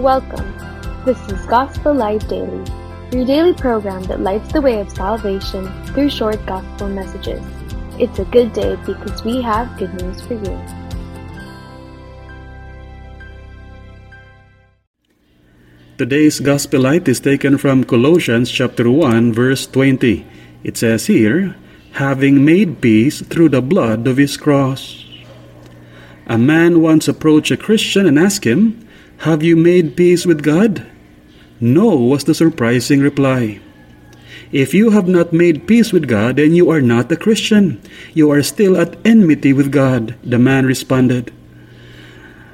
Welcome. This is Gospel Light Daily, your daily program that lights the way of salvation through short gospel messages. It's a good day because we have good news for you. Today's Gospel Light is taken from Colossians chapter 1 verse 20. It says here, having made peace through the blood of his cross. A man once approached a Christian and asked him, Have you made peace with God? No, was the surprising reply. If you have not made peace with God, then you are not a Christian. You are still at enmity with God, the man responded.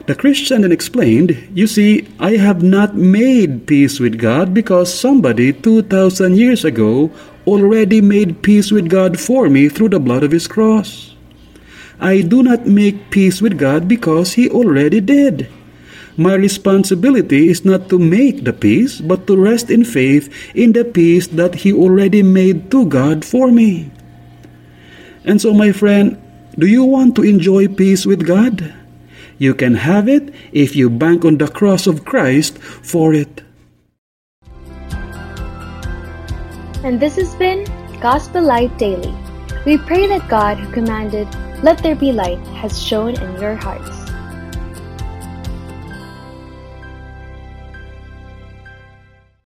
The Christian then explained, You see, I have not made peace with God because somebody 2,000 years ago already made peace with God for me through the blood of his cross. I do not make peace with God because he already did. My responsibility is not to make the peace, but to rest in faith in the peace that he already made to God for me. And so, my friend, do you want to enjoy peace with God? You can have it if you bank on the cross of Christ for it. And this has been Gospel Light Daily. We pray that God, who commanded, Let there be light, has shone in your hearts.